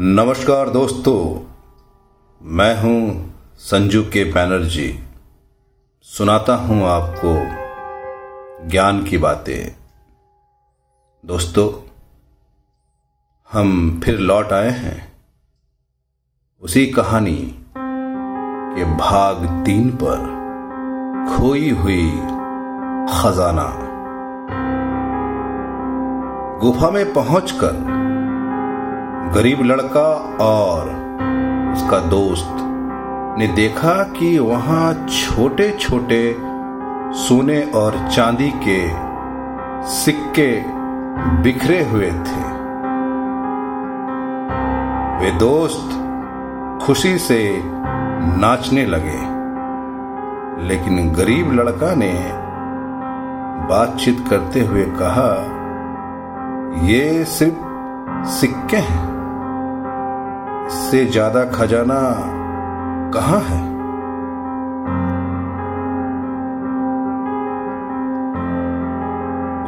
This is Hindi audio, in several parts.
नमस्कार दोस्तों, मैं हूँ संजू के बैनर्जी सुनाता हूँ आपको ज्ञान की बातें। दोस्तों, हम फिर लौट आए हैं। उसी कहानी के भाग तीन पर खोई हुई खजाना। गुफा में पहुंचकर गरीब लड़का और उसका दोस्त। ने देखा कि वहाँ छोटे छोटे सोने और चांदी के सिक्के बिखरे हुए थे। वे दोस्त खुशी से नाचने लगे, लेकिन गरीब लड़का ने बातचीत करते हुए कहा, ये सिर्फ़ सिक्के हैं। से ज़्यादा खजाना कहाँ है?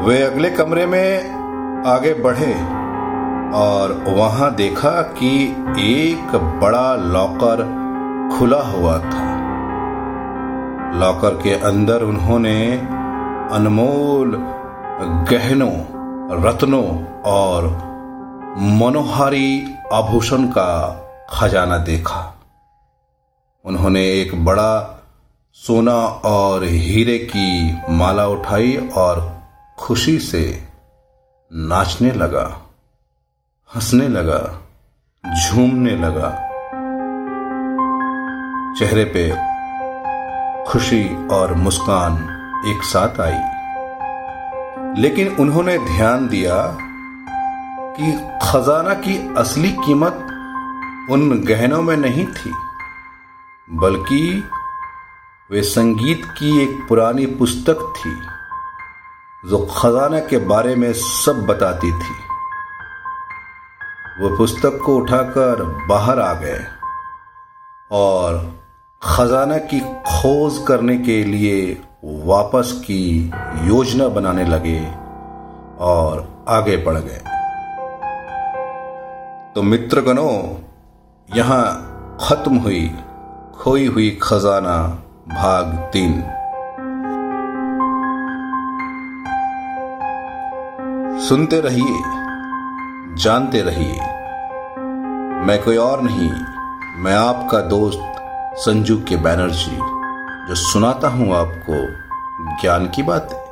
वे अगले कमरे में आगे बढ़े और वहाँ देखा कि एक बड़ा लॉकर खुला हुआ था। लॉकर के अंदर उन्होंने अनमोल गहनों, रत्नों और मनोहारी आभूषण का खजाना देखा। उन्होंने एक बड़ा सोना और हीरे की माला उठाई और खुशी से नाचने लगा, हंसने लगा, झूमने लगा। चेहरे पे खुशी और मुस्कान एक साथ आई। लेकिन उन्होंने ध्यान दिया कि खजाना की असली कीमत उन गहनों में नहीं थी, बल्कि वे संगीत की एक पुरानी पुस्तक थी, जो खजाना के बारे में सब बताती थी। वो पुस्तक को उठाकर बाहर आ गए और खजाना की खोज करने के लिए वापस की योजना बनाने लगे और आगे बढ़ गए। तो मित्रगणों, यहाँ खत्म हुई, खोई हुई खजाना, भाग तीन। सुनते रहिए, जानते रहिए। मैं कोई और नहीं, मैं आपका दोस्त संजू के बैनर्जी, जो सुनाता हूँ आपको ज्ञान की बातें।